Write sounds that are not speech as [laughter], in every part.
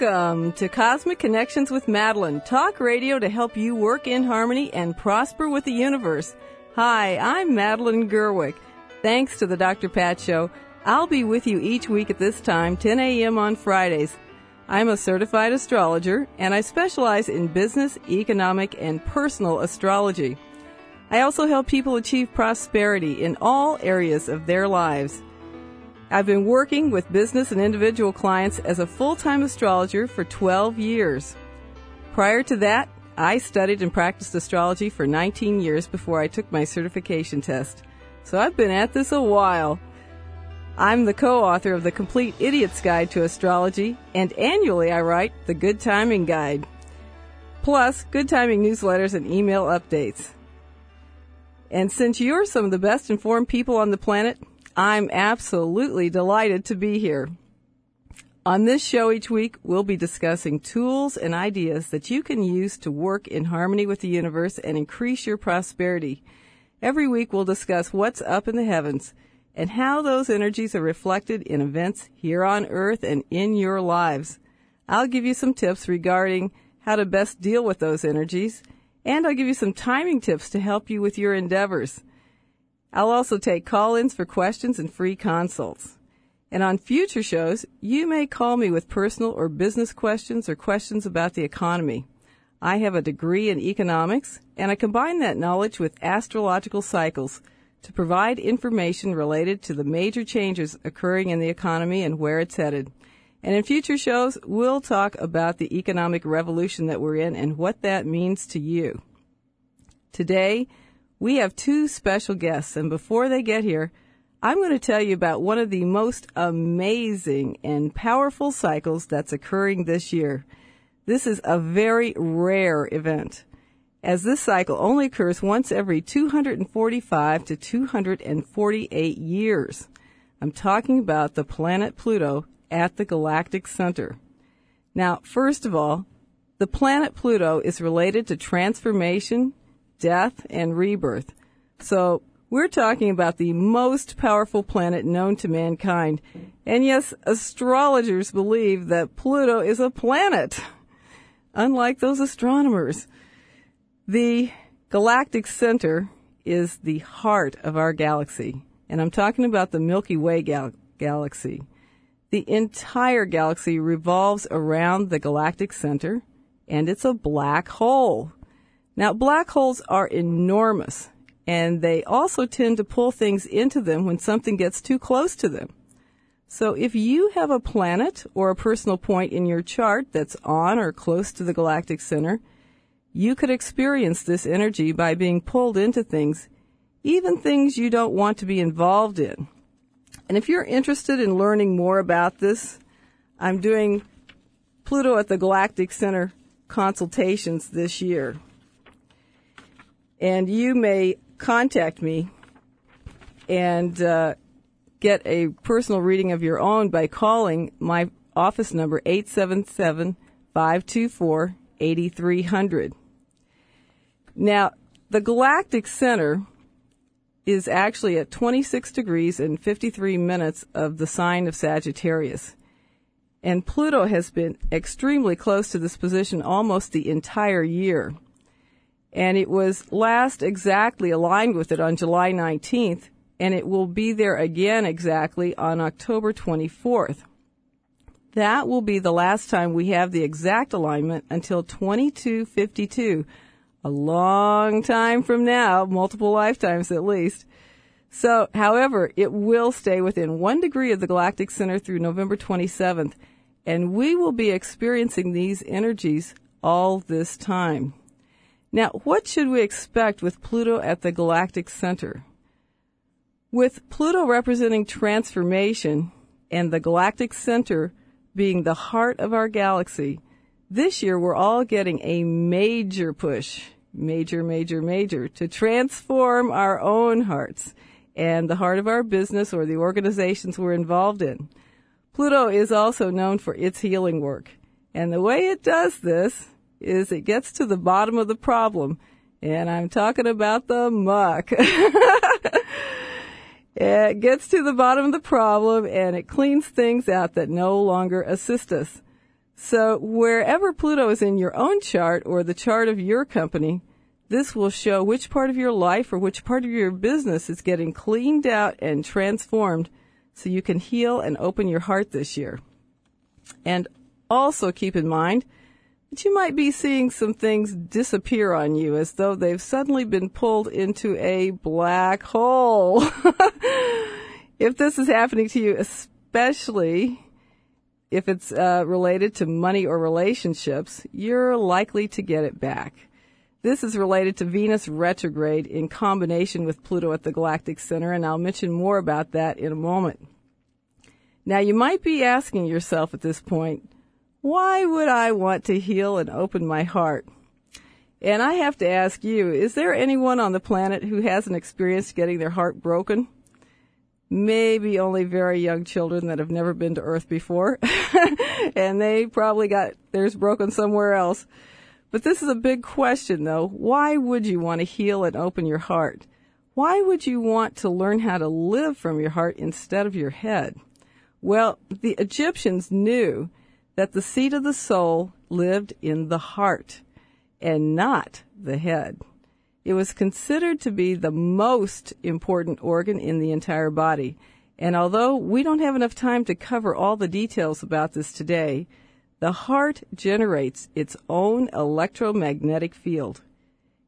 Welcome to Cosmic Connections with Madeline, talk radio to help you work in harmony and prosper with the universe. Hi, I'm Madeline Gerwick. Thanks to the Dr. Pat Show, I'll be with you each week at this time, 10 a.m. on Fridays. I'm a certified astrologer and I specialize in business, economic, and personal astrology. I also help people achieve prosperity in all areas of their lives. I've been working with business and individual clients as a full-time astrologer for 12 years. Prior to that, I studied and practiced astrology for 19 years before I took my certification test. So I've been at this a while. I'm the co-author of the Complete Idiot's Guide to Astrology, and annually I write the Good Timing Guide. Plus, good timing newsletters and email updates. And since you're some of the best informed people on the planet, I'm absolutely delighted to be here. On this show each week, we'll be discussing tools and ideas that you can use to work in harmony with the universe and increase your prosperity. Every week, we'll discuss what's up in the heavens and how those energies are reflected in events here on Earth and in your lives. I'll give you some tips regarding how to best deal with those energies, and I'll give you some timing tips to help you with your endeavors. I'll also take call-ins for questions and free consults. And on future shows, you may call me with personal or business questions or questions about the economy. I have a degree in economics, and I combine that knowledge with astrological cycles to provide information related to the major changes occurring in the economy and where it's headed. And in future shows, we'll talk about the economic revolution that we're in and what that means to you. Today, we have two special guests, and before they get here, I'm going to tell you about one of the most amazing and powerful cycles that's occurring this year. This is a very rare event, as this cycle only occurs once every 245 to 248 years. I'm talking about the planet Pluto at the galactic center. Now, first of all, the planet Pluto is related to transformation, death, and rebirth. So we're talking about the most powerful planet known to mankind. And yes, astrologers believe that Pluto is a planet, unlike those astronomers. The galactic center is the heart of our galaxy. And I'm talking about the Milky Way gal- galaxy. The entire galaxy revolves around the galactic center, and it's a black hole. Now, black holes are enormous, and they also tend to pull things into them when something gets too close to them. So if you have a planet or a personal point in your chart that's on or close to the galactic center, you could experience this energy by being pulled into things, even things you don't want to be involved in. And if you're interested in learning more about this, I'm doing Pluto at the Galactic Center consultations this year and you may contact me and uh, get a personal reading of your own by calling my office number 877 524 8300. Now, the galactic center is actually at 26 degrees and 53 minutes of the sign of Sagittarius. And Pluto has been extremely close to this position almost the entire year and it was last exactly aligned with it on July 19th, and it will be there again exactly on October 24th. That will be the last time we have the exact alignment until 2252, a long time from now, multiple lifetimes at least. So, however, it will stay within one degree of the galactic center through November 27th, and we will be experiencing these energies all this time. Now, what should we expect with Pluto at the galactic center? With Pluto representing transformation and the galactic center being the heart of our galaxy, this year we're all getting a major push, major, major, major, to transform our own hearts and the heart of our business or the organizations we're involved in. Pluto is also known for its healing work. And the way it does this is it gets to the bottom of the problem. And I'm talking about the muck. [laughs] it gets to the bottom of the problem and it cleans things out that no longer assist us. So wherever Pluto is in your own chart or the chart of your company, this will show which part of your life or which part of your business is getting cleaned out and transformed so you can heal and open your heart this year. And also keep in mind that you might be seeing some things disappear on you as though they've suddenly been pulled into a black hole. [laughs] if this is happening to you, especially if it's uh, related to money or relationships, you're likely to get it back. This is related to Venus retrograde in combination with Pluto at the galactic center, and I'll mention more about that in a moment. Now, you might be asking yourself at this point, why would I want to heal and open my heart? And I have to ask you, is there anyone on the planet who hasn't experienced getting their heart broken? Maybe only very young children that have never been to Earth before. [laughs] and they probably got theirs broken somewhere else. But this is a big question though. Why would you want to heal and open your heart? Why would you want to learn how to live from your heart instead of your head? Well, the Egyptians knew that the seat of the soul lived in the heart and not the head. It was considered to be the most important organ in the entire body. And although we don't have enough time to cover all the details about this today, the heart generates its own electromagnetic field.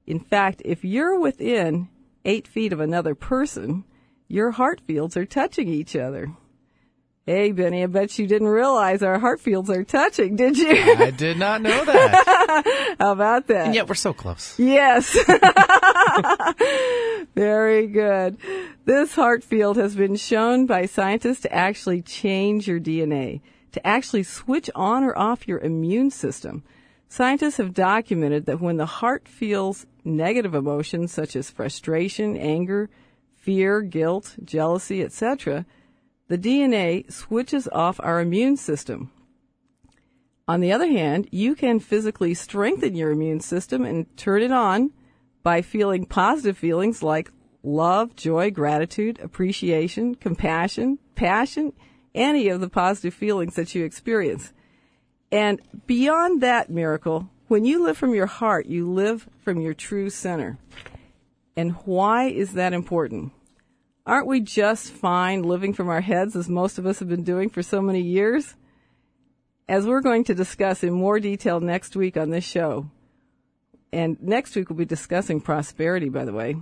In fact, if you're within eight feet of another person, your heart fields are touching each other. Hey, Benny, I bet you didn't realize our heart fields are touching, did you? I did not know that. [laughs] How about that? And yet we're so close. Yes. [laughs] Very good. This heart field has been shown by scientists to actually change your DNA, to actually switch on or off your immune system. Scientists have documented that when the heart feels negative emotions such as frustration, anger, fear, guilt, jealousy, etc., the DNA switches off our immune system. On the other hand, you can physically strengthen your immune system and turn it on by feeling positive feelings like love, joy, gratitude, appreciation, compassion, passion, any of the positive feelings that you experience. And beyond that miracle, when you live from your heart, you live from your true center. And why is that important? Aren't we just fine living from our heads as most of us have been doing for so many years? As we're going to discuss in more detail next week on this show, and next week we'll be discussing prosperity, by the way,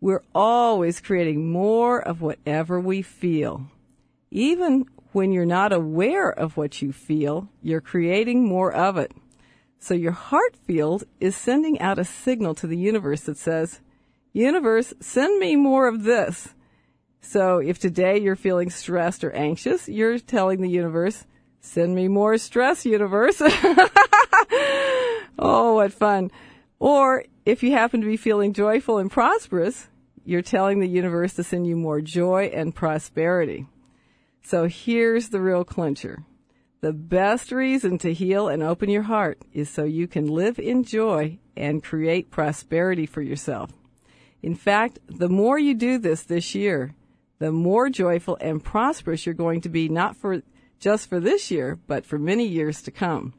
we're always creating more of whatever we feel. Even when you're not aware of what you feel, you're creating more of it. So your heart field is sending out a signal to the universe that says, Universe, send me more of this. So if today you're feeling stressed or anxious, you're telling the universe, send me more stress, universe. [laughs] oh, what fun. Or if you happen to be feeling joyful and prosperous, you're telling the universe to send you more joy and prosperity. So here's the real clincher. The best reason to heal and open your heart is so you can live in joy and create prosperity for yourself. In fact, the more you do this this year, the more joyful and prosperous you're going to be, not for just for this year, but for many years to come.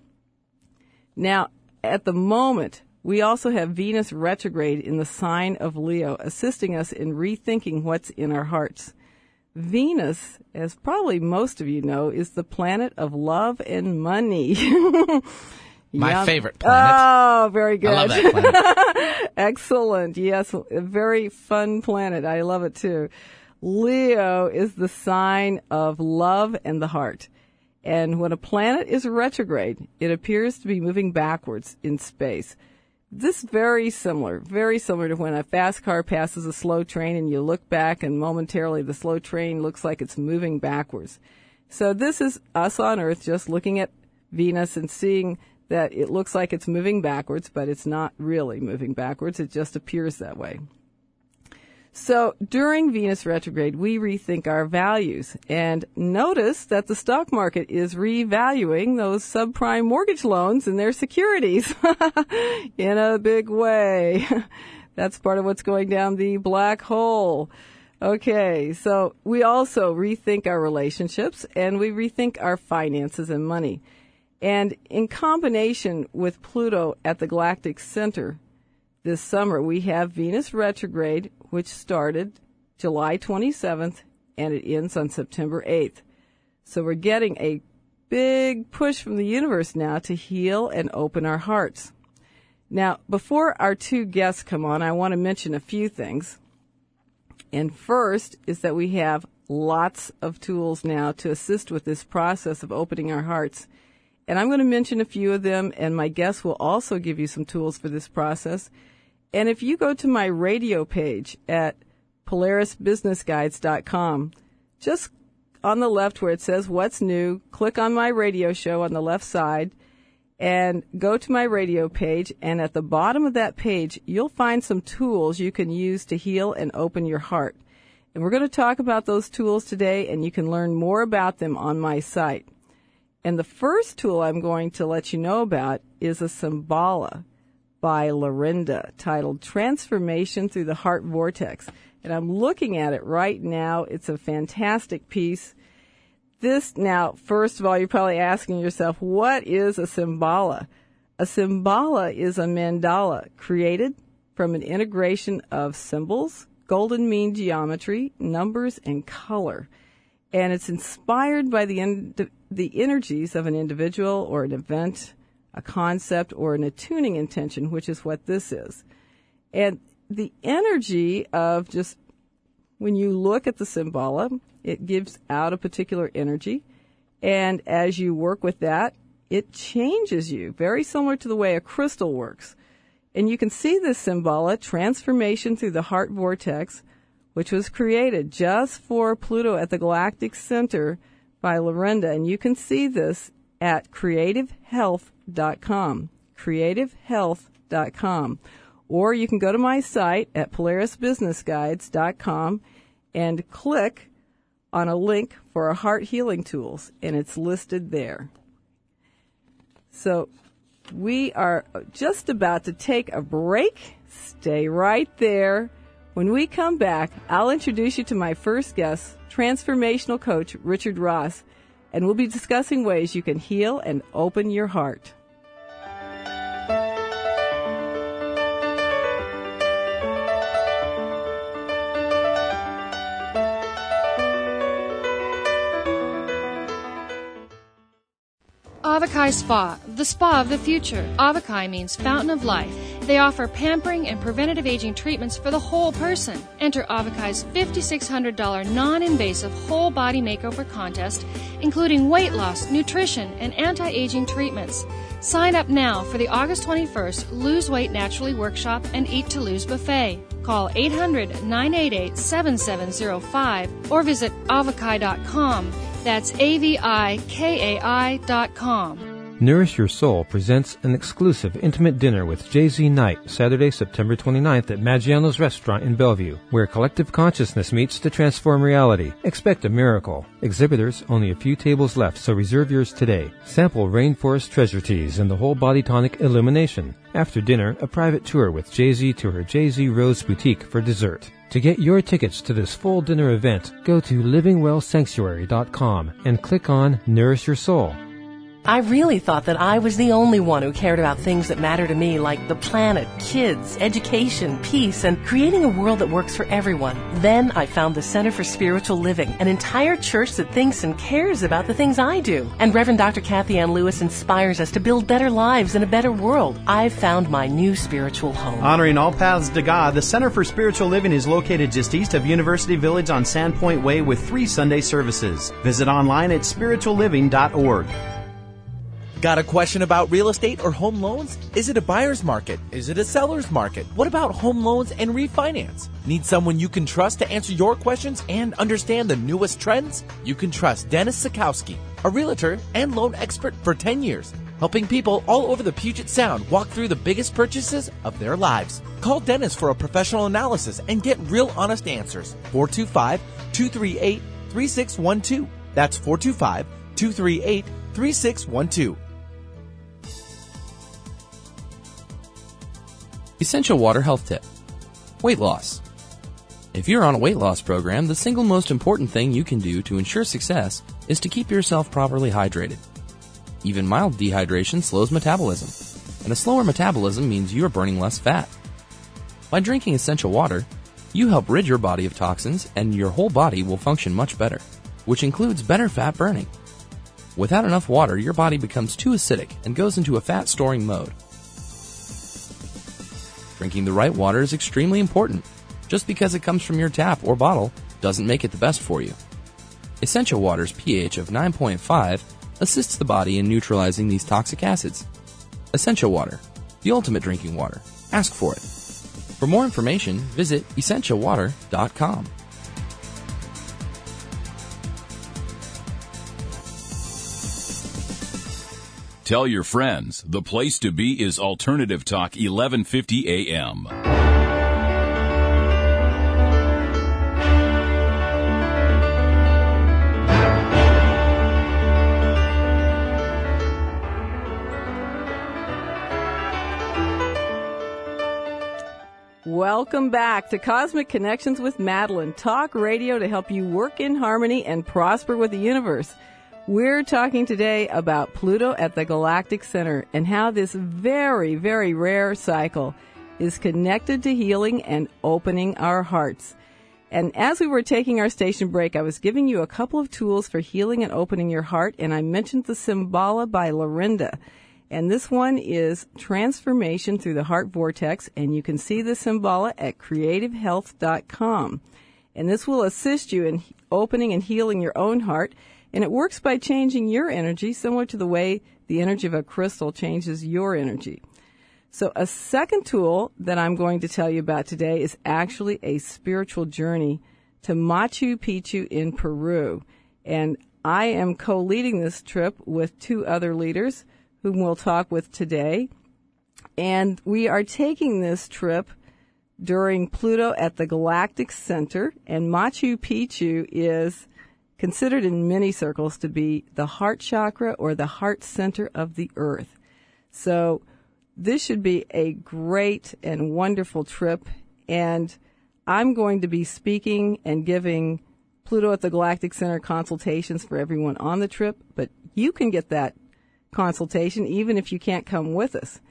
Now, at the moment, we also have Venus retrograde in the sign of Leo, assisting us in rethinking what's in our hearts. Venus, as probably most of you know, is the planet of love and money. [laughs] My Yum. favorite planet. Oh, very good. I love that planet. [laughs] Excellent. Yes, a very fun planet. I love it too. Leo is the sign of love and the heart. And when a planet is retrograde, it appears to be moving backwards in space. This is very similar, very similar to when a fast car passes a slow train and you look back and momentarily the slow train looks like it's moving backwards. So this is us on Earth just looking at Venus and seeing that it looks like it's moving backwards, but it's not really moving backwards. It just appears that way. So during Venus retrograde, we rethink our values and notice that the stock market is revaluing those subprime mortgage loans and their securities [laughs] in a big way. [laughs] That's part of what's going down the black hole. Okay, so we also rethink our relationships and we rethink our finances and money. And in combination with Pluto at the galactic center this summer, we have Venus retrograde, which started July 27th and it ends on September 8th. So we're getting a big push from the universe now to heal and open our hearts. Now, before our two guests come on, I want to mention a few things. And first is that we have lots of tools now to assist with this process of opening our hearts. And I'm going to mention a few of them, and my guests will also give you some tools for this process. And if you go to my radio page at polarisbusinessguides.com, just on the left where it says what's new, click on my radio show on the left side and go to my radio page. And at the bottom of that page, you'll find some tools you can use to heal and open your heart. And we're going to talk about those tools today, and you can learn more about them on my site. And the first tool I'm going to let you know about is a Symbala by Lorinda titled Transformation Through the Heart Vortex. And I'm looking at it right now. It's a fantastic piece. This now, first of all, you're probably asking yourself, what is a Symbala? A Symbala is a mandala created from an integration of symbols, golden mean geometry, numbers, and color. And it's inspired by the, in, the energies of an individual or an event, a concept, or an attuning intention, which is what this is. And the energy of just when you look at the Symbala, it gives out a particular energy. And as you work with that, it changes you, very similar to the way a crystal works. And you can see this Symbala, transformation through the heart vortex, which was created just for Pluto at the galactic center by Lorinda. And you can see this at creativehealth.com. Creativehealth.com. Or you can go to my site at polarisbusinessguides.com and click on a link for our heart healing tools, and it's listed there. So we are just about to take a break. Stay right there. When we come back, I'll introduce you to my first guest, transformational coach Richard Ross, and we'll be discussing ways you can heal and open your heart. Avikai Spa, the spa of the future. Avikai means fountain of life. They offer pampering and preventative aging treatments for the whole person. Enter Avikai's $5,600 non invasive whole body makeover contest, including weight loss, nutrition, and anti aging treatments. Sign up now for the August 21st Lose Weight Naturally Workshop and Eat to Lose Buffet. Call 800 988 7705 or visit avikai.com. That's A-V-I-K-A-I dot com. Nourish Your Soul presents an exclusive intimate dinner with JZ Knight, Saturday, September 29th at Maggiano's Restaurant in Bellevue, where collective consciousness meets to transform reality. Expect a miracle. Exhibitors, only a few tables left, so reserve yours today. Sample Rainforest Treasure Teas and the Whole Body Tonic Illumination. After dinner, a private tour with JZ to her JZ Rose Boutique for dessert. To get your tickets to this full dinner event, go to livingwellsanctuary.com and click on Nourish Your Soul. I really thought that I was the only one who cared about things that matter to me like the planet, kids, education, peace, and creating a world that works for everyone. Then I found the Center for Spiritual Living, an entire church that thinks and cares about the things I do. And Reverend Dr. Kathianne Lewis inspires us to build better lives and a better world. I've found my new spiritual home. Honoring all paths to God, the Center for Spiritual Living is located just east of University Village on Sandpoint Way with three Sunday services. Visit online at spiritualliving.org. Got a question about real estate or home loans? Is it a buyer's market? Is it a seller's market? What about home loans and refinance? Need someone you can trust to answer your questions and understand the newest trends? You can trust Dennis Sikowski, a realtor and loan expert for 10 years, helping people all over the Puget Sound walk through the biggest purchases of their lives. Call Dennis for a professional analysis and get real honest answers. 425 238 3612. That's 425 238 3612. Essential Water Health Tip Weight Loss. If you're on a weight loss program, the single most important thing you can do to ensure success is to keep yourself properly hydrated. Even mild dehydration slows metabolism, and a slower metabolism means you are burning less fat. By drinking essential water, you help rid your body of toxins and your whole body will function much better, which includes better fat burning. Without enough water, your body becomes too acidic and goes into a fat storing mode. Drinking the right water is extremely important. Just because it comes from your tap or bottle doesn't make it the best for you. Essential water's pH of 9.5 assists the body in neutralizing these toxic acids. Essential water, the ultimate drinking water. Ask for it. For more information, visit essentialwater.com. Tell your friends the place to be is Alternative Talk 1150 AM. Welcome back to Cosmic Connections with Madeline, talk radio to help you work in harmony and prosper with the universe. We're talking today about Pluto at the Galactic Center and how this very, very rare cycle is connected to healing and opening our hearts. And as we were taking our station break, I was giving you a couple of tools for healing and opening your heart, and I mentioned the Symbala by Lorinda. And this one is Transformation Through the Heart Vortex, and you can see the Symbala at creativehealth.com. And this will assist you in opening and healing your own heart, and it works by changing your energy, similar to the way the energy of a crystal changes your energy. So a second tool that I'm going to tell you about today is actually a spiritual journey to Machu Picchu in Peru. And I am co-leading this trip with two other leaders whom we'll talk with today. And we are taking this trip during Pluto at the Galactic Center, and Machu Picchu is considered in many circles to be the heart chakra or the heart center of the earth. So this should be a great and wonderful trip, and I'm going to be speaking and giving Pluto at the Galactic Center consultations for everyone on the trip, but you can get that consultation even if you can't come with us.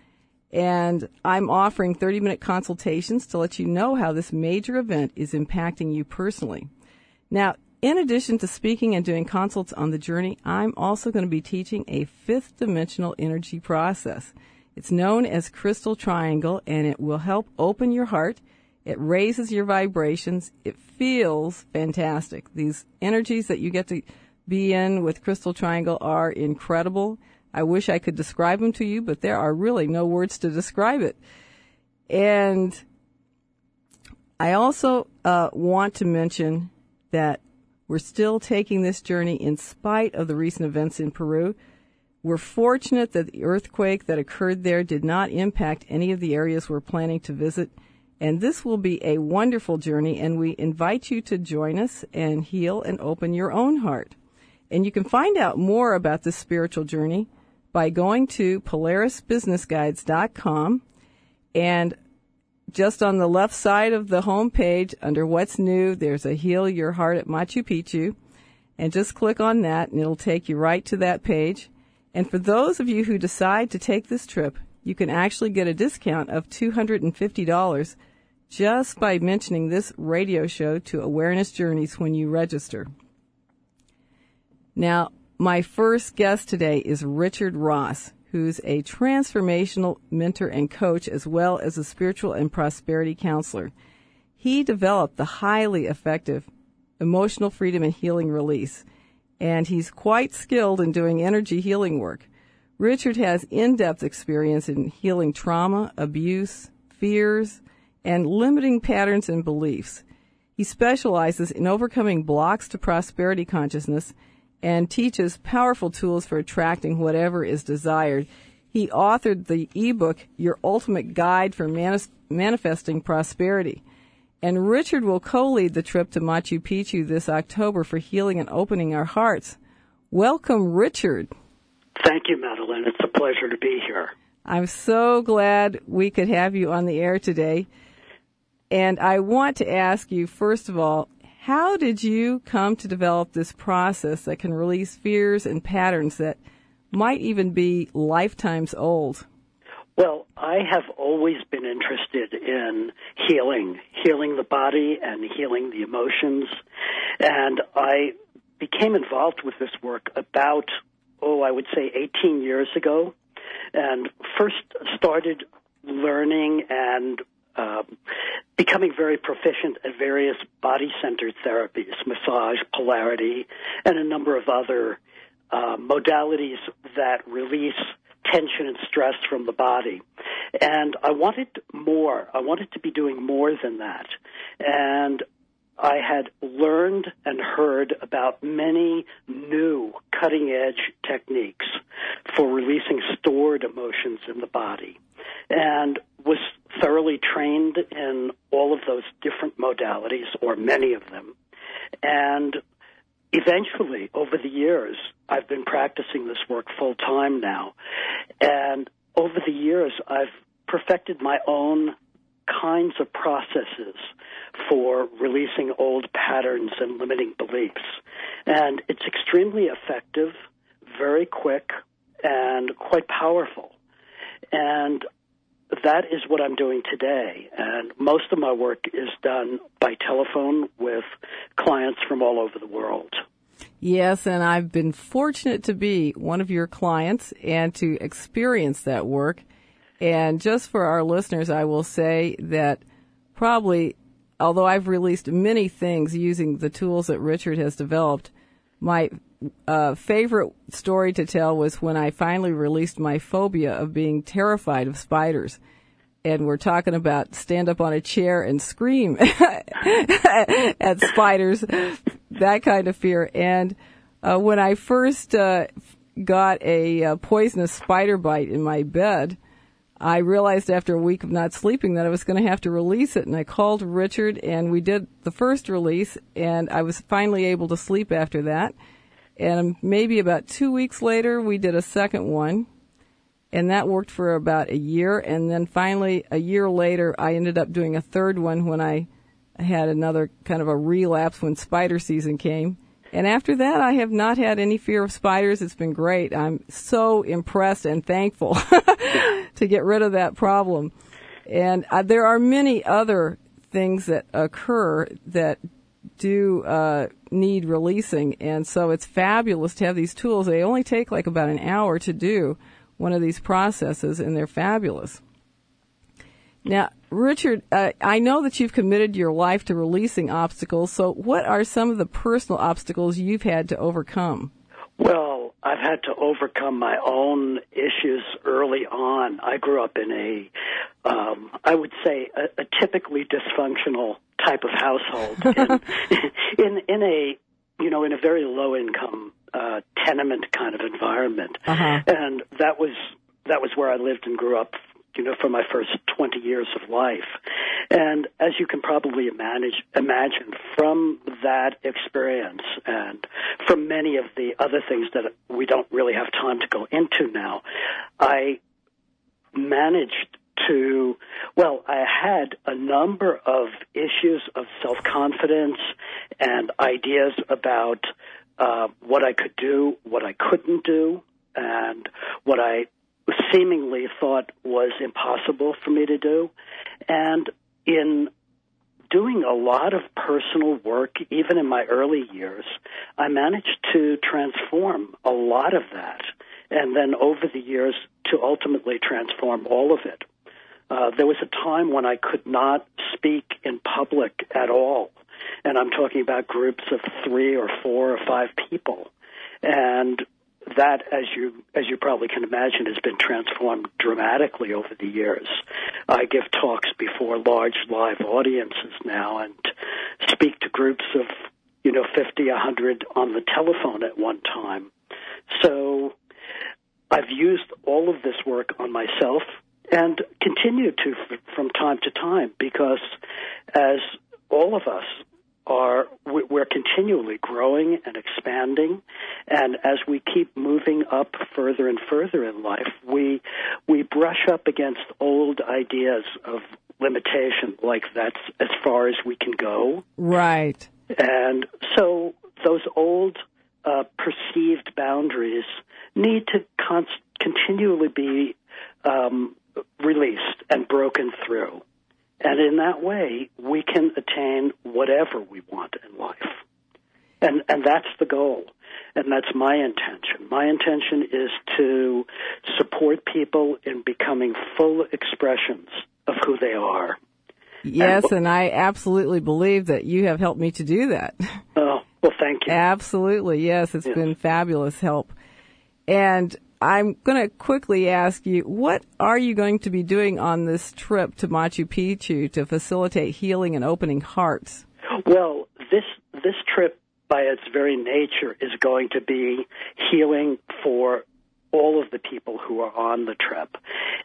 And I'm offering 30 minute consultations to let you know how this major event is impacting you personally. Now, in addition to speaking and doing consults on the journey, I'm also going to be teaching a fifth dimensional energy process. It's known as crystal triangle and it will help open your heart. It raises your vibrations. It feels fantastic. These energies that you get to be in with crystal triangle are incredible. I wish I could describe them to you, but there are really no words to describe it. And I also uh, want to mention that we're still taking this journey in spite of the recent events in Peru. We're fortunate that the earthquake that occurred there did not impact any of the areas we're planning to visit. And this will be a wonderful journey, and we invite you to join us and heal and open your own heart. And you can find out more about this spiritual journey by going to polarisbusinessguides.com and just on the left side of the home page under what's new, there's a heal your heart at Machu Picchu and just click on that and it'll take you right to that page. And for those of you who decide to take this trip, you can actually get a discount of $250 just by mentioning this radio show to Awareness Journeys when you register. Now, my first guest today is Richard Ross, who's a transformational mentor and coach as well as a spiritual and prosperity counselor. He developed the highly effective emotional freedom and healing release, and he's quite skilled in doing energy healing work. Richard has in-depth experience in healing trauma, abuse, fears, and limiting patterns and beliefs. He specializes in overcoming blocks to prosperity consciousness and teaches powerful tools for attracting whatever is desired. He authored the ebook, Your Ultimate Guide for Manis- Manifesting Prosperity. And Richard will co-lead the trip to Machu Picchu this October for healing and opening our hearts. Welcome, Richard. Thank you, Madeline. It's a pleasure to be here. I'm so glad we could have you on the air today. And I want to ask you, first of all, how did you come to develop this process that can release fears and patterns that might even be lifetimes old? Well, I have always been interested in healing, healing the body and healing the emotions. And I became involved with this work about, oh, I would say 18 years ago. And first started learning and uh, becoming very proficient at various body centered therapies, massage, polarity, and a number of other uh, modalities that release tension and stress from the body. And I wanted more. I wanted to be doing more than that. And I had learned and heard about many new cutting edge techniques for releasing stored emotions in the body and was thoroughly trained in all of those different modalities or many of them. And eventually, over the years, I've been practicing this work full time now. And over the years, I've perfected my own kinds of processes for releasing old patterns and limiting beliefs. And it's extremely effective, very quick, and quite powerful. And that is what I'm doing today. And most of my work is done by telephone with clients from all over the world. Yes, and I've been fortunate to be one of your clients and to experience that work. And just for our listeners, I will say that probably, although I've released many things using the tools that Richard has developed, my uh, favorite story to tell was when I finally released my phobia of being terrified of spiders. And we're talking about stand up on a chair and scream [laughs] at spiders, that kind of fear. And uh, when I first uh, got a uh, poisonous spider bite in my bed, I realized after a week of not sleeping that I was going to have to release it. And I called Richard and we did the first release and I was finally able to sleep after that. And maybe about two weeks later, we did a second one. And that worked for about a year. And then finally, a year later, I ended up doing a third one when I had another kind of a relapse when spider season came. And after that, I have not had any fear of spiders. It's been great. I'm so impressed and thankful [laughs] to get rid of that problem. And uh, there are many other things that occur that do uh, need releasing, and so it's fabulous to have these tools. They only take like about an hour to do one of these processes, and they're fabulous. Now, Richard, uh, I know that you've committed your life to releasing obstacles. So, what are some of the personal obstacles you've had to overcome? Well, I've had to overcome my own issues early on. I grew up in a, um, I would say, a, a typically dysfunctional type of household [laughs] in, in in a you know in a very low income uh, tenement kind of environment, uh-huh. and that was that was where I lived and grew up you know, for my first 20 years of life. And as you can probably manage, imagine from that experience and from many of the other things that we don't really have time to go into now, I managed to, well, I had a number of issues of self confidence and ideas about uh, what I could do, what I couldn't do, and what I seemingly thought was impossible for me to do. And in doing a lot of personal work, even in my early years, I managed to transform a lot of that. And then over the years, to ultimately transform all of it. Uh, there was a time when I could not speak in public at all. And I'm talking about groups of three or four or five people. And that, as you as you probably can imagine, has been transformed dramatically over the years. I give talks before large live audiences now, and speak to groups of you know fifty, a hundred on the telephone at one time. So I've used all of this work on myself and continue to from time to time because as all of us are we're continually growing and expanding. And as we keep moving up further and further in life we we brush up against old ideas of limitation like that's as far as we can go. Right. And so those old uh, perceived boundaries need to con- continually be um, released and broken through. And in that way, we can attain whatever we want in life. And, and that's the goal. And that's my intention. My intention is to support people in becoming full expressions of who they are. Yes, and, and I absolutely believe that you have helped me to do that. Oh, well, thank you. Absolutely, yes. It's yes. been fabulous help. And I'm going to quickly ask you, what are you going to be doing on this trip to Machu Picchu to facilitate healing and opening hearts? Well, this this trip by its very nature is going to be healing for all of the people who are on the trip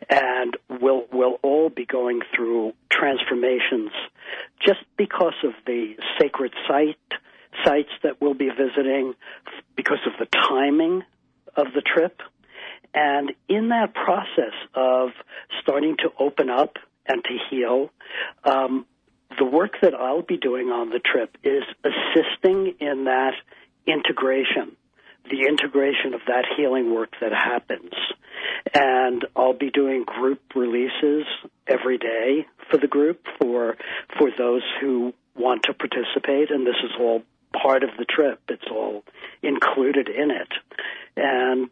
and we'll we'll all be going through transformations just because of the sacred site sites that we'll be visiting because of the timing of the trip and in that process of starting to open up and to heal, um, the work that I'll be doing on the trip is assisting in that integration, the integration of that healing work that happens. And I'll be doing group releases every day for the group for for those who want to participate and this is all part of the trip. It's all included in it. And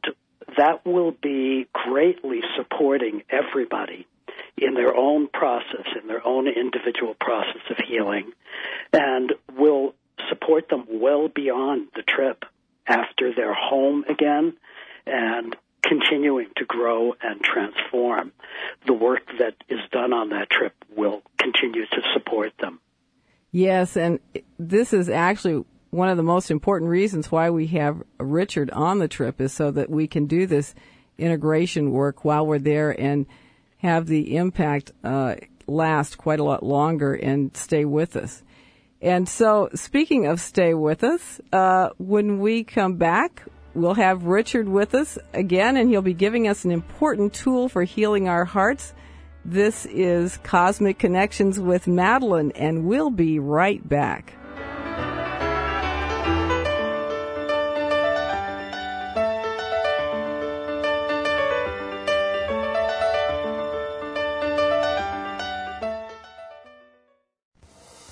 that will be greatly supporting everybody in their own process, in their own individual process of healing, and will support them well beyond the trip after they're home again and continuing to grow and transform. The work that is done on that trip will continue to support them. Yes, and this is actually one of the most important reasons why we have Richard on the trip is so that we can do this integration work while we're there and have the impact uh, last quite a lot longer and stay with us. And so, speaking of stay with us, uh, when we come back, we'll have Richard with us again, and he'll be giving us an important tool for healing our hearts. This is Cosmic Connections with Madeline, and we'll be right back.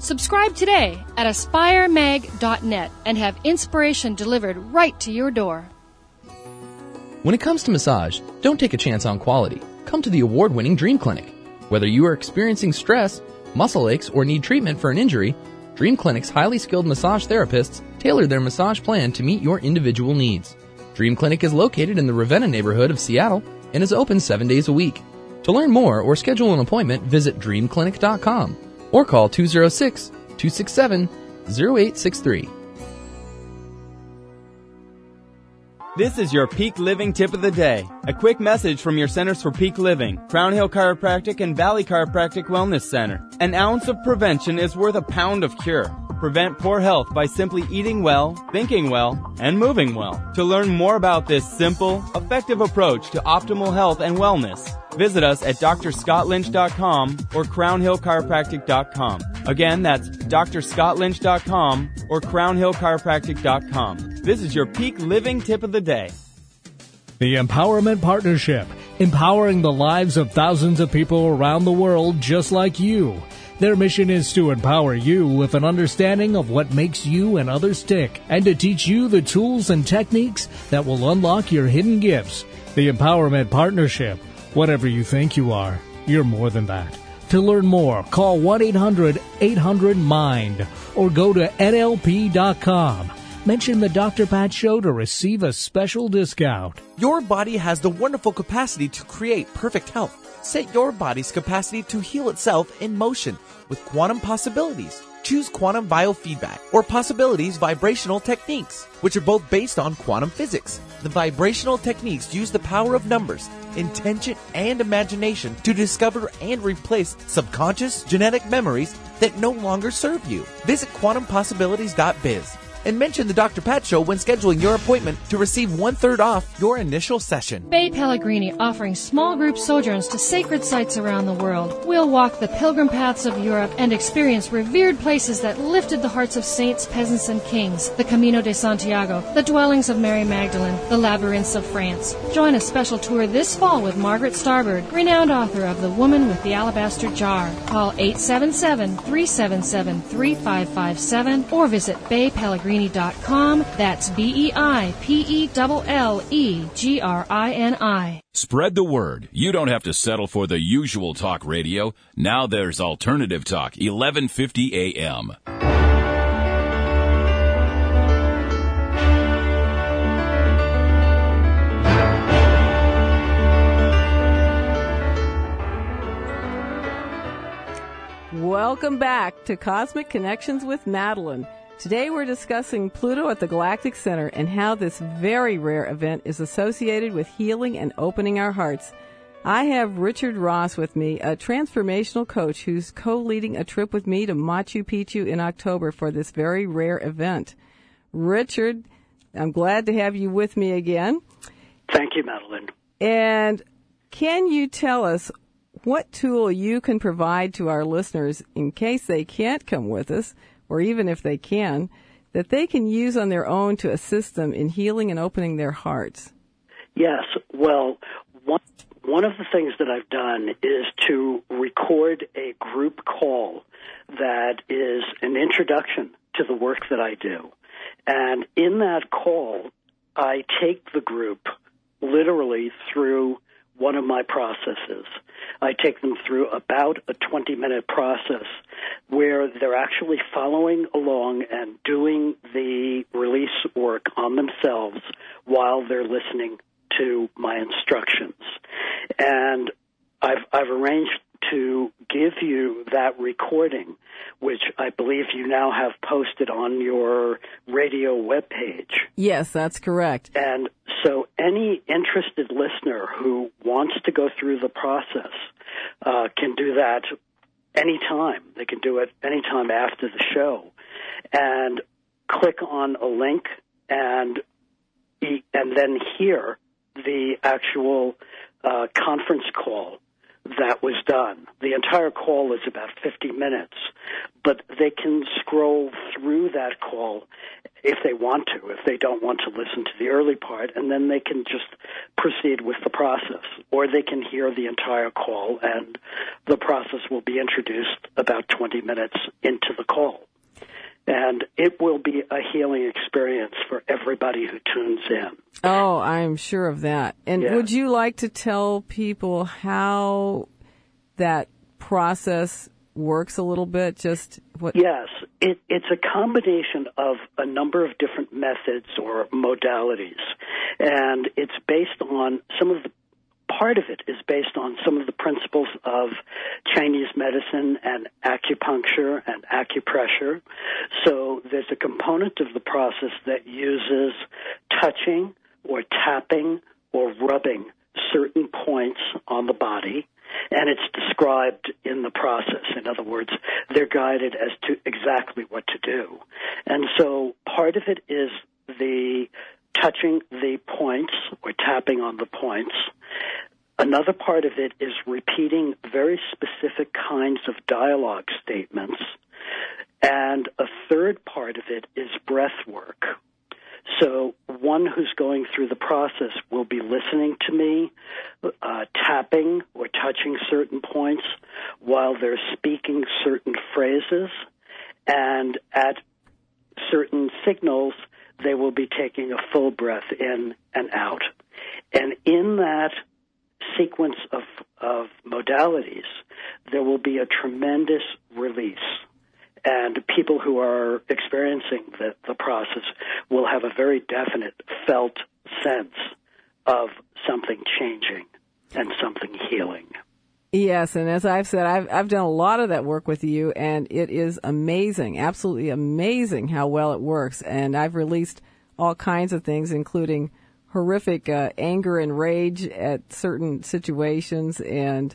Subscribe today at aspiremag.net and have inspiration delivered right to your door. When it comes to massage, don't take a chance on quality. Come to the award winning Dream Clinic. Whether you are experiencing stress, muscle aches, or need treatment for an injury, Dream Clinic's highly skilled massage therapists tailor their massage plan to meet your individual needs. Dream Clinic is located in the Ravenna neighborhood of Seattle and is open seven days a week. To learn more or schedule an appointment, visit dreamclinic.com or call 206 267 0863. This is your Peak Living tip of the day. A quick message from your Centers for Peak Living, Crown Hill Chiropractic and Valley Chiropractic Wellness Center. An ounce of prevention is worth a pound of cure. Prevent poor health by simply eating well, thinking well, and moving well. To learn more about this simple, effective approach to optimal health and wellness, Visit us at drscottlynch.com or crownhillchiropractic.com. Again, that's drscottlynch.com or crownhillchiropractic.com. This is your peak living tip of the day. The Empowerment Partnership, empowering the lives of thousands of people around the world just like you. Their mission is to empower you with an understanding of what makes you and others tick and to teach you the tools and techniques that will unlock your hidden gifts. The Empowerment Partnership Whatever you think you are, you're more than that. To learn more, call 1 800 800 MIND or go to NLP.com. Mention the Dr. Pat Show to receive a special discount. Your body has the wonderful capacity to create perfect health. Set your body's capacity to heal itself in motion with quantum possibilities. Choose quantum biofeedback or possibilities vibrational techniques, which are both based on quantum physics. The vibrational techniques use the power of numbers intention, and imagination to discover and replace subconscious genetic memories that no longer serve you. Visit quantumpossibilities.biz and mention the Dr. Pat Show when scheduling your appointment to receive one third off your initial session. Bei Pellegrini offering small group sojourns to sacred sites around the world. We'll walk the pilgrim paths of Europe and experience revered places that lifted the hearts of saints, peasants, and kings. The Camino de Santiago, the dwellings of Mary Magdalene, the labyrinths of France. Join a special tour this fall with Margaret Starbird, renowned author of The Woman with the Alabaster Jar. Call 877 377 3557 or visit Bei Pellegrini beipellegrini.com. That's B E I P E L L E G R I N I. Spread the word. You don't have to settle for the usual talk radio. Now there's Alternative Talk, 1150 AM. Welcome back to Cosmic Connections with Madeline. Today we're discussing Pluto at the Galactic Center and how this very rare event is associated with healing and opening our hearts. I have Richard Ross with me, a transformational coach who's co-leading a trip with me to Machu Picchu in October for this very rare event. Richard, I'm glad to have you with me again. Thank you, Madeline. And can you tell us what tool you can provide to our listeners in case they can't come with us or even if they can, that they can use on their own to assist them in healing and opening their hearts? Yes. Well, one, one of the things that I've done is to record a group call that is an introduction to the work that I do. And in that call, I take the group literally through one of my processes. I take them through about a 20 minute process where they're actually following along and doing the release work on themselves while they're listening to my instructions. And I've, I've arranged to give you that recording, which I believe you now have posted on your radio webpage. Yes, that's correct. And so any interested listener who wants to go through the process uh, can do that anytime. They can do it anytime after the show, and click on a link and and then hear the actual uh, conference call that was done. The entire call is about 50 minutes, but they can scroll through that call if they want to, if they don't want to listen to the early part, and then they can just proceed with the process. Or they can hear the entire call, and the process will be introduced about 20 minutes into the call. And it will be a healing experience for everybody who tunes in. Oh, I'm sure of that. And yeah. would you like to tell people how that process works a little bit? Just what? Yes, it, it's a combination of a number of different methods or modalities, and it's based on some of the part of it is based on some of the principles of Chinese medicine and acupuncture and acupressure. So there's a component of the process that uses touching or tapping or rubbing certain points on the body and it's described in the process. In other words, they're guided as to exactly what to do. And so part of it is the touching the points or tapping on the points. Another part of it is repeating very specific kinds of dialogue statements. And a third part of it is breath work. So one who's going through the process will be listening to me, uh, tapping or touching certain points while they're speaking certain phrases, and at certain signals, they will be taking a full breath in and out. And in that sequence of, of modalities, there will be a tremendous release and people who are experiencing the, the process will have a very definite felt sense of something changing and something healing. Yes, and as I've said, I've I've done a lot of that work with you, and it is amazing, absolutely amazing how well it works. And I've released all kinds of things, including horrific uh, anger and rage at certain situations and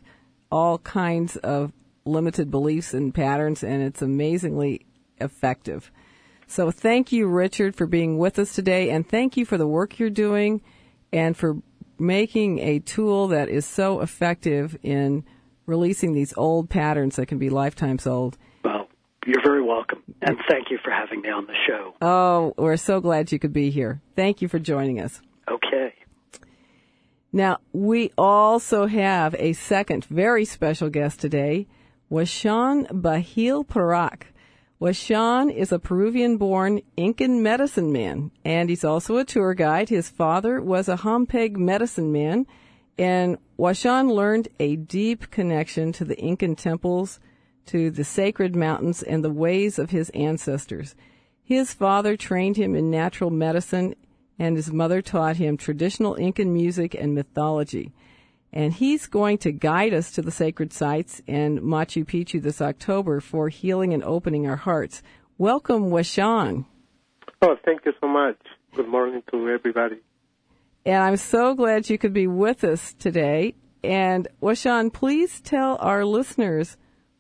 all kinds of limited beliefs and patterns, and it's amazingly effective. So thank you, Richard, for being with us today, and thank you for the work you're doing and for making a tool that is so effective in releasing these old patterns that can be lifetimes old. Well, you're very welcome, uh, and thank you for having me on the show. Oh, we're so glad you could be here. Thank you for joining us. Okay. Now, we also have a second very special guest today, Washan Bahil Parak. Washan is a Peruvian born Incan medicine man, and he's also a tour guide. His father was a Hampeg medicine man, and Washan learned a deep connection to the Incan temples, to the sacred mountains, and the ways of his ancestors. His father trained him in natural medicine, and his mother taught him traditional Incan music and mythology. And he's going to guide us to the sacred sites and Machu Picchu this October for healing and opening our hearts. Welcome, Washan. Oh, thank you so much. Good morning to everybody. And I'm so glad you could be with us today. And Washan, please tell our listeners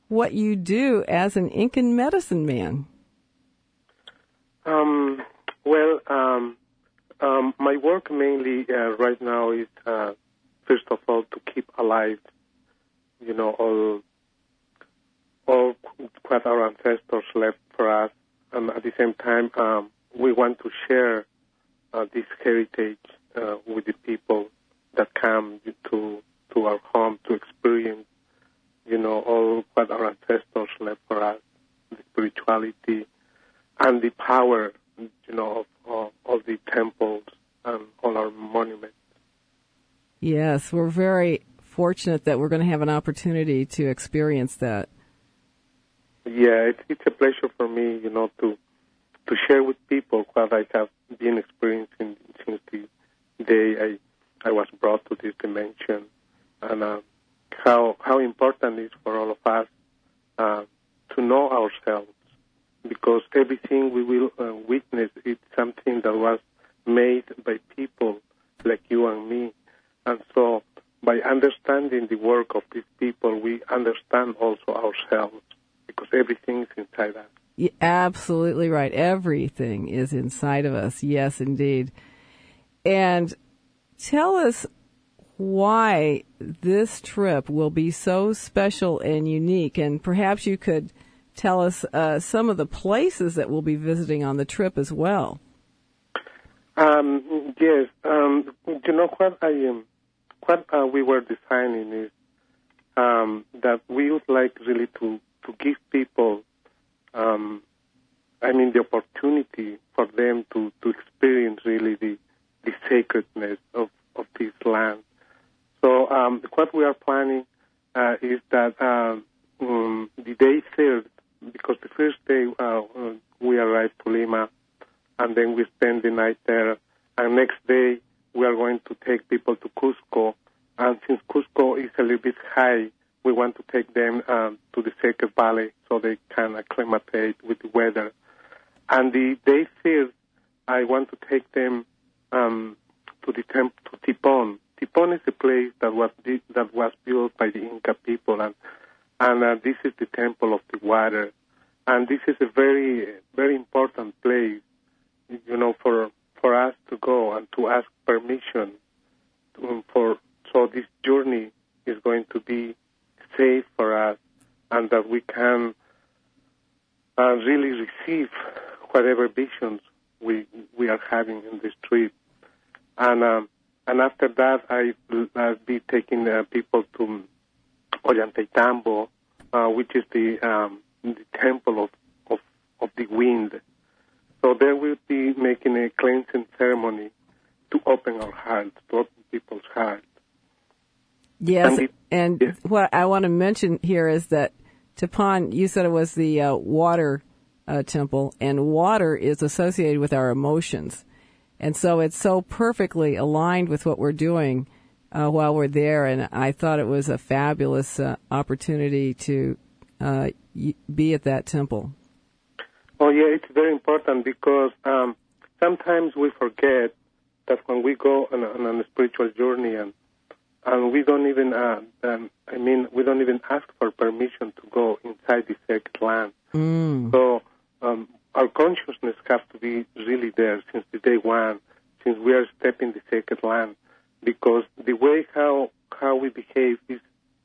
what you do as an Incan medicine man. Um, well, um, um, my work mainly uh, right now is uh, first of all to keep alive, you know, all all what our ancestors left for us, and at the same time, um, we want to share uh, this heritage uh, with the people that come to to our home to experience, you know, all what our ancestors left for us, the spirituality and the power, you know, of, of all the temples and all our monuments. Yes, we're very fortunate that we're going to have an opportunity to experience that. Yeah, it's, it's a pleasure for me, you know, to to share with people what I have been experiencing since the day I I was brought to this dimension, and uh, how how important it is for all of us uh, to know ourselves, because everything we will uh, witness is something that was made by people like you and me, and so by understanding the work of these people, we understand also ourselves, because everything is inside us. Yeah, absolutely right. Everything is inside of us. Yes, indeed. And tell us why this trip will be so special and unique. And perhaps you could tell us uh, some of the places that we'll be visiting on the trip as well. Um, yes. Um, you know what I am. What uh, we were designing is um, that we would like really to to give people um, I mean, the opportunity for them to, to experience really the, the sacredness of, of this land. So um, what we are planning uh, is that um, um, the day third, because the first day uh, we arrive to Lima, and then we spend the night there, and next day we are going to take people to Cusco, and since Cusco is a little bit high, we want to take them um, to the Sacred Valley so they can acclimate with the weather. And the day fifth, I want to take them um, to the temple to Tipon. Tipon is a place that was that was built by the Inca people, and and uh, this is the temple of the water, and this is a very very important place, you know, for for us to go and to ask permission to, for so this journey is going to be safe for us and that we can uh, really receive whatever visions we we are having in this trip. And um, and after that, I will be taking uh, people to Ollantaytambo, uh, which is the um, the temple of, of of the wind. So there we'll be making a cleansing ceremony to open our hearts, to open people's hearts. Yes, and, and yes. what I want to mention here is that Tipon, you said it was the uh, water uh, temple, and water is associated with our emotions. And so it's so perfectly aligned with what we're doing uh, while we're there. And I thought it was a fabulous uh, opportunity to uh, be at that temple. Oh, yeah, it's very important because um, sometimes we forget that when we go on a, on a spiritual journey and and we don't even, uh, um, I mean, we don't even ask for permission to go inside the sacred land. Mm. So um, our consciousness has to be really there since the day one, since we are stepping the sacred land, because the way how how we behave is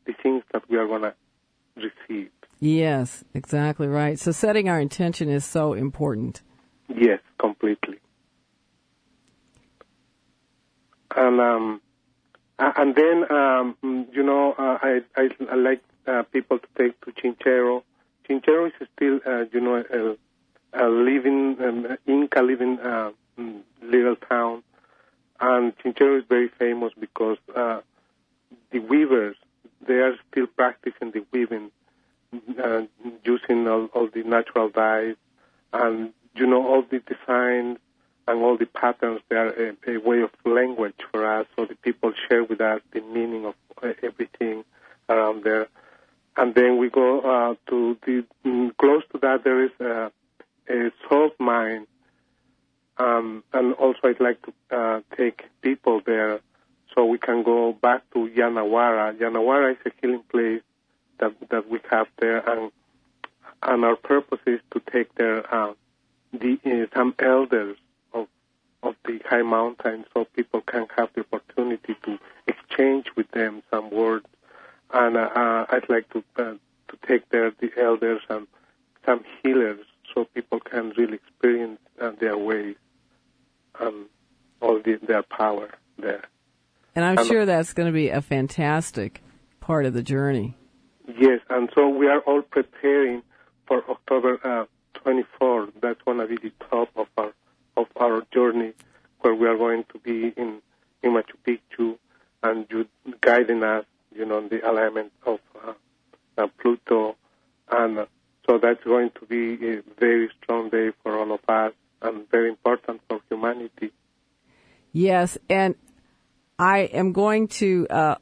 the things that we are going to receive. Yes, exactly right. So setting our intention is so important. Yes, completely. And um, and then um, you know uh, I, I, I like uh, people to take to Chinchero. Chinchero is still uh, you know a, a living um, Inca living uh, mm, little town, and Chinchero is very famous because uh, the weavers they are still practicing the weaving uh, using all, all the natural dyes. And you know all the designs and all the patterns they are a, a, way of language for us. So the people share with us the meaning of uh, everything around there and then we go uh, to the mm, close to that there is a, a salt mine. Um, and also I'd like to uh, take people there so we can go back to Yanahuara. Yanahuara is a healing place that that we have there, and and our purpose is to take there uh, the some elders of of the high mountain, so people can have the opportunity to exchange with them some words, and uh, uh, I'd like to uh, to take there the elders and some healers, so people can really experience uh, their ways and all the, their power there. And I'm sure that's going to be a fantastic part of the journey. Yes, and so we are all preparing for October uh, 24. That's going to be the top of our of our journey, where we are going to be in in Machu Picchu, and you guiding us, you know, the alignment of uh, uh, Pluto, and so that's going to be a very strong day for all of us, and very important for humanity. Yes, and I am going to uh,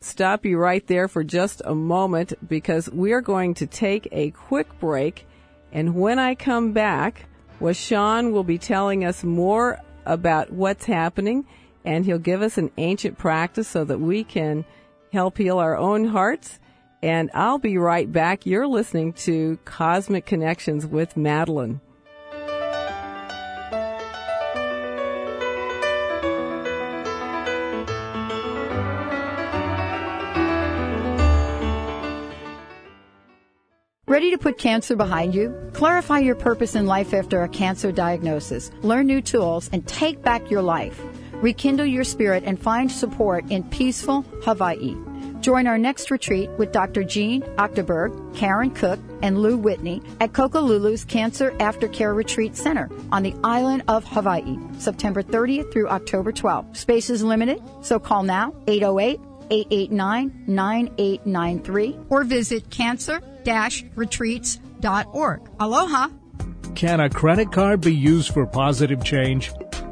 stop you right there for just a moment because we are going to take a quick break. And when I come back, Washan will be telling us more about what's happening and he'll give us an ancient practice so that we can help heal our own hearts. And I'll be right back. You're listening to Cosmic Connections with Madeline. Ready to put cancer behind you? Clarify your purpose in life after a cancer diagnosis. Learn new tools and take back your life. Rekindle your spirit and find support in peaceful Hawaii. Join our next retreat with Dr. Jean Octoberg, Karen Cook, and Lou Whitney at Kokolulu's Cancer Aftercare Retreat Center on the island of Hawaii, September 30th through October 12th. Space is limited, so call now 808 889 9893 or visit cancer retreats.org. Aloha! Can a credit card be used for positive change?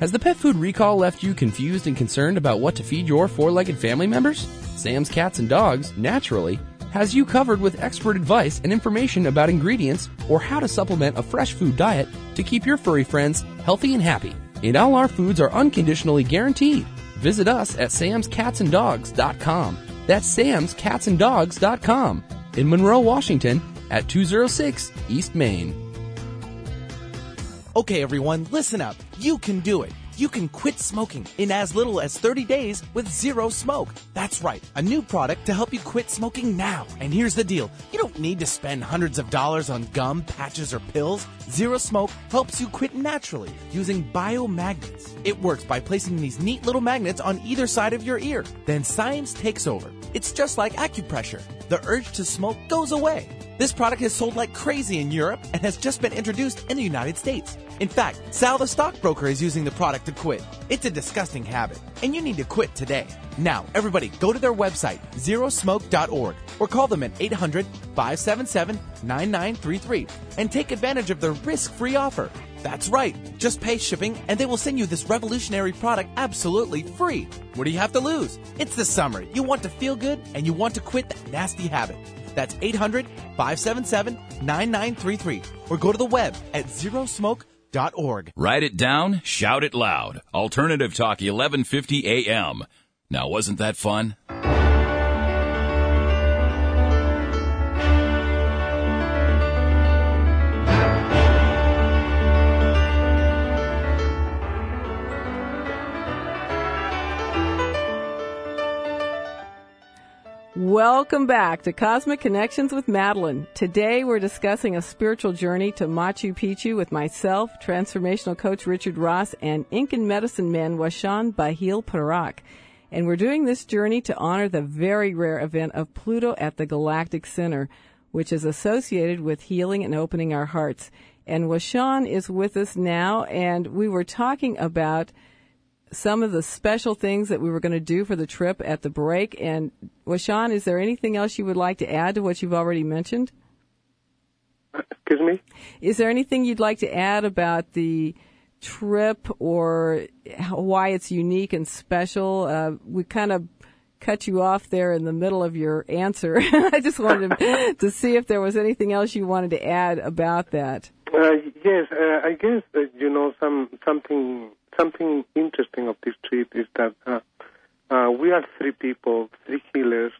Has the pet food recall left you confused and concerned about what to feed your four legged family members? Sam's Cats and Dogs, naturally, has you covered with expert advice and information about ingredients or how to supplement a fresh food diet to keep your furry friends healthy and happy. And all our foods are unconditionally guaranteed. Visit us at samscatsanddogs.com. That's samscatsanddogs.com in Monroe, Washington at 206 East Main. Okay, everyone, listen up. You can do it. you can quit smoking in as little as 30 days with Zero Smoke. That's right, a new product to help you quit smoking now. And here's the deal you don't need to spend hundreds of dollars on gum, patches, or pills. Zero Smoke helps you quit naturally using biomagnets. It works by placing these neat little magnets on either side of your ear. Then science takes over. It's just like acupressure. The urge to smoke goes away. This product has sold like crazy in Europe and has just been introduced in the United States. In fact, Sal the stockbroker is using the product to quit. It's a disgusting habit, and you need to quit today. Now, everybody, go to their website, zerosmoke.org, or call them at 800 577 9933 and take advantage of their risk free offer. That's right. Just pay shipping and they will send you this revolutionary product absolutely free. What do you have to lose? It's the summer. You want to feel good and you want to quit that nasty habit. That's 800 577 9933 or go to the web at zerosmoke.org. Write it down, shout it loud. Alternative Talk 1150 AM. Now, wasn't that fun? Welcome back to Cosmic Connections with Madeline. Today we're discussing a spiritual journey to Machu Picchu with myself, transformational coach Richard Ross, and Incan medicine man Washan Bahil Parak. And we're doing this journey to honor the very rare event of Pluto at the Galactic Center, which is associated with healing and opening our hearts. And Washan is with us now, and we were talking about some of the special things that we were going to do for the trip at the break. And Washan, is there anything else you would like to add to what you've already mentioned? Excuse me? Is there anything you'd like to add about the trip or why it's unique and special? Uh, we kind of cut you off there in the middle of your answer. [laughs] I just wanted to, to, see if there was anything else you wanted to add about that. Uh, yes, uh, I guess you know some something something interesting of this trip is that uh, uh, we are three people, three healers,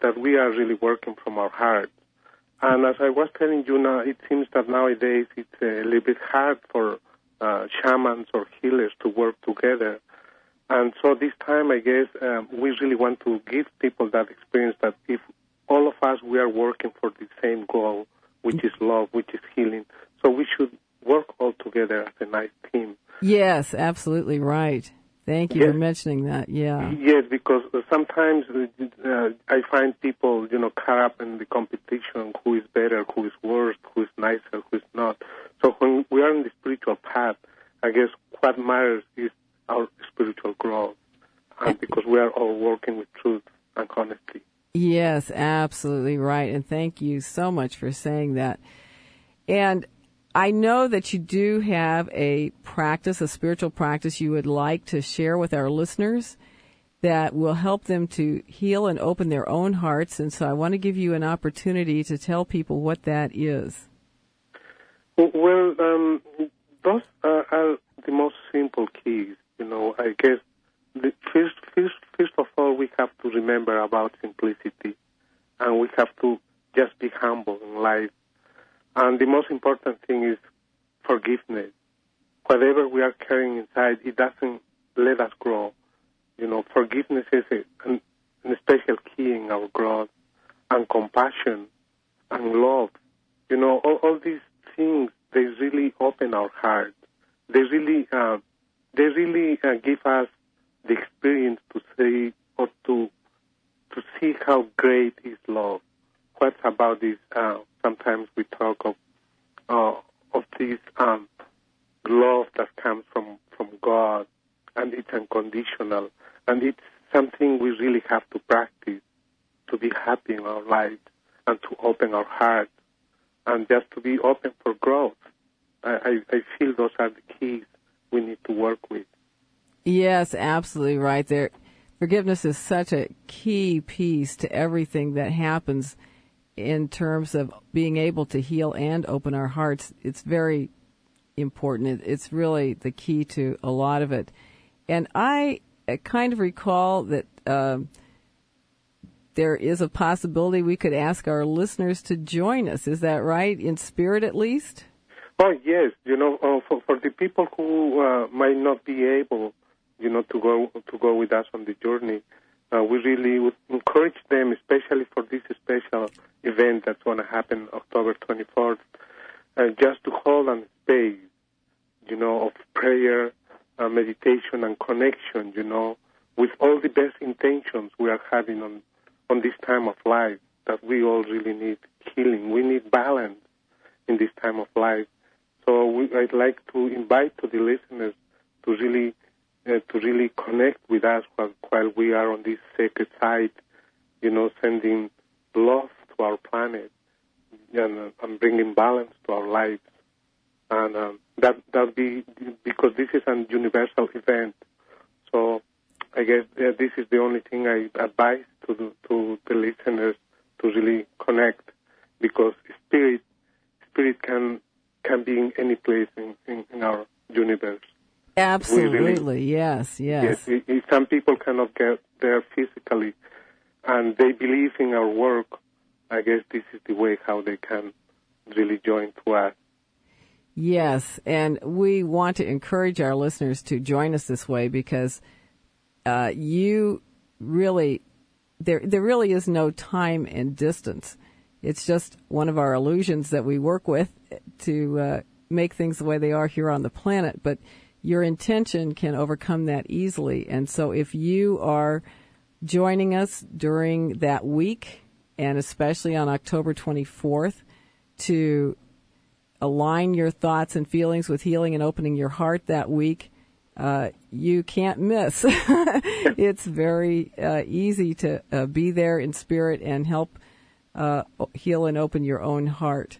that we are really working from our heart. And as I was telling you now, it seems that nowadays it's a little bit hard for uh, shamans or healers to work together. And so this time, I guess, um, we really want to give people that experience that if all of us, we are working for the same goal, which is love, which is healing. So we should work all together as a nice team. Yes, absolutely right. Thank you yes. for mentioning that. Yeah. Yes, because sometimes uh, I find people, you know, caught up in the competition: who is better, who is worse, who is nicer, who is not. So when we are in the spiritual path, I guess what matters is our spiritual growth, and because we are all working with truth and honesty. Yes, absolutely right, and thank you so much for saying that. And I know that you do have a practice, a spiritual practice you would like to share with our listeners that will help them to heal and open their own hearts. And so I want to give you an opportunity to tell people what that is. Well, um, those are, the most simple keys. You know, I guess the first, first, first of all, we have to remember about simplicity, and we have to just be humble in life and the most important thing is forgiveness. Whatever we are carrying inside, it doesn't let us grow. You know, forgiveness is a, an, an special key in our growth, and compassion, and love. You know, all, all these things they really open our heart. They really, uh, they really uh, give us the experience to see or to to see how great is love. What about this uh, sometimes we talk of uh, of this um, love that comes from from God, and it's unconditional, and it's something we really have to practice to be happy in our lives and to open our heart and just to be open for growth. I, I, I feel those are the keys we need to work with. Yes, absolutely right there. Forgiveness is such a key piece to everything that happens in terms of being able to heal and open our hearts, it's very important. It's really the key to a lot of it. And I kind of recall that uh, there is a possibility we could ask our listeners to join us. Is that right? In spirit, at least? Oh yes, you know, uh, for for the people who uh, might not be able, you know, to go to go with us on the journey, uh, we really would encourage them, especially for this special event that's going to happen October 24th, uh, just to hold on space, you know, of prayer, uh, meditation, and connection, you know, with all the best intentions we are having on on this time of life that we all really need healing. We need balance in this time of life. So we, I'd like to invite to the listeners to really uh, to really connect with us while, while we are on this sacred site, you know, sending love to our planet and, uh, and bringing balance to our lives. And um, that that be because this is a universal event. So I guess uh, this is the only thing I advise to the, to the listeners to really connect because spirit spirit can can be in any place in, in, in our universe. Absolutely, yes, yes. yes if some people cannot get there physically, and they believe in our work, I guess this is the way how they can really join to us. Yes, and we want to encourage our listeners to join us this way because uh, you really there there really is no time and distance. It's just one of our illusions that we work with to uh, make things the way they are here on the planet. But your intention can overcome that easily. And so if you are joining us during that week, and especially on October 24th, to align your thoughts and feelings with healing and opening your heart that week, uh, you can't miss. [laughs] it's very uh, easy to uh, be there in spirit and help uh, heal and open your own heart.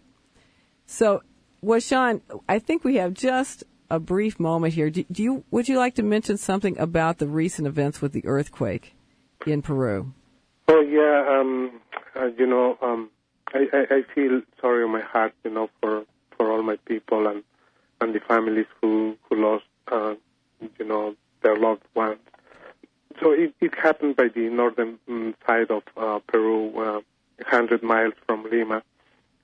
So, Washan, I think we have just a brief moment here. Do, do, you would you like to mention something about the recent events with the earthquake in Peru? Oh yeah, um, uh, you know, um, I, I, I, feel sorry in my heart, you know, for, for all my people and and the families who who lost, uh, you know, their loved ones. So it, it happened by the northern mm, side of uh, Peru, 100 uh, miles from Lima.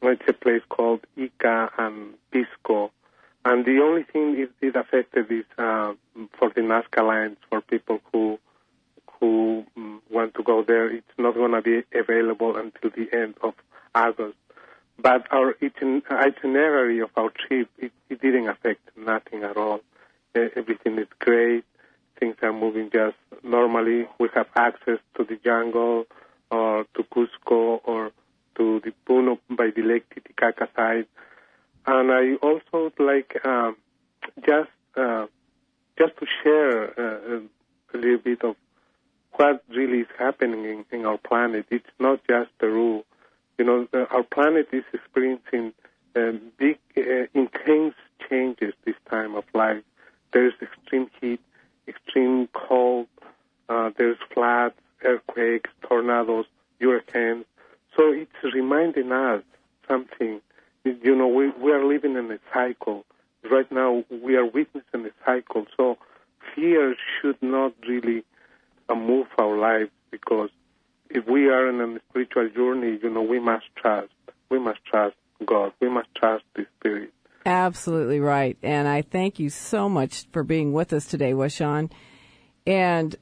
It's a place called Ica and Pisco. And the only thing it, affected is uh, for the Nazca lines, for people who who um, want to go there. It's not going to be available until the end of August. But our itinerary of our trip, it, it didn't affect nothing at all. Everything is great. Things are moving just normally. We have access to the jungle or to Cusco or to the Puno by the Lake Titicaca side. And I also like um, just uh, just to share uh, a little bit of what really is happening in, in our planet. It's not just Peru. You know, our planet is experiencing uh, big, uh, intense changes this time of life. There's extreme heat, extreme cold, uh, there's floods, earthquakes, tornadoes, hurricanes. So it's reminding us something. You know, we, we are living in a cycle. Right now, we are witnessing a cycle. So fear should not really uh, move our lives because if we are in a spiritual journey, you know, we must trust. We must trust God. We must trust the Spirit. Absolutely right. And I thank you so much for being with us today, Washan. And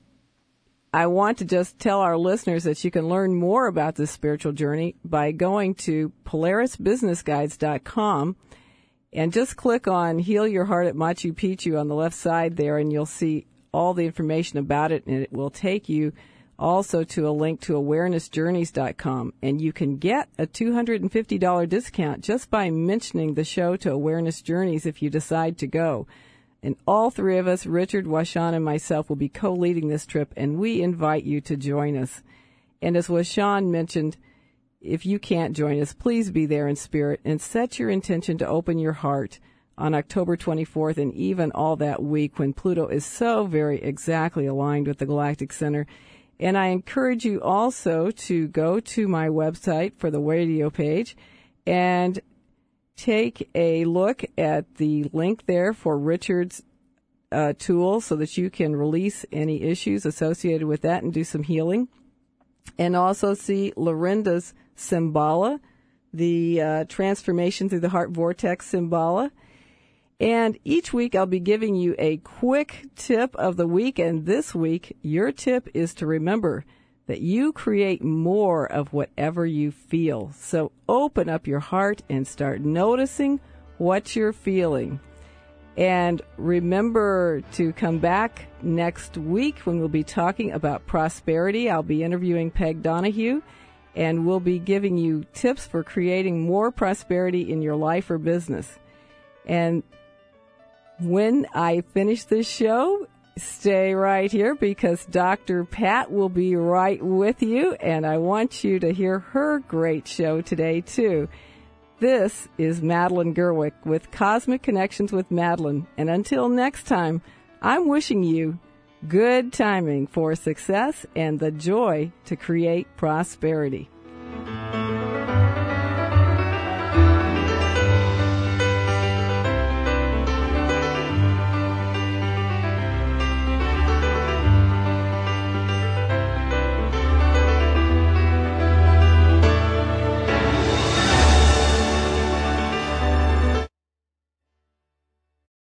I want to just tell our listeners that you can learn more about this spiritual journey by going to polarisbusinessguides.com and just click on Heal Your Heart at Machu Picchu on the left side there and you'll see all the information about it and it will take you also to a link to awarenessjourneys.com and you can get a $250 discount just by mentioning the show to Awareness Journeys if you decide to go. And all three of us, Richard, Washan, and myself, will be co-leading this trip, and we invite you to join us. And as Washan mentioned, if you can't join us, please be there in spirit and set your intention to open your heart on October 24th and even all that week when Pluto is so very exactly aligned with the Galactic Center. And I encourage you also to go to my website for the radio page and take a look at the link there for Richard's uh, tool so that you can release any issues associated with that and do some healing. And also see Lorinda's Symbala the uh, transformation through the heart vortex Symbala. And each week I'll be giving you a quick tip of the week. And this week, your tip is to remember that you create more of whatever you feel. So open up your heart and start noticing what you're feeling. And remember to come back next week when we'll be talking about prosperity. I'll be interviewing Peg Donahue and we'll be giving you tips for creating more prosperity in your life or business. And when I finish this show, stay right here because Dr. Pat will be right with you and I want you to hear her great show today too. This is Madeline Gerwick with Cosmic Connections with Madeline. And until next time, I'm wishing you good timing for success and the joy to create prosperity.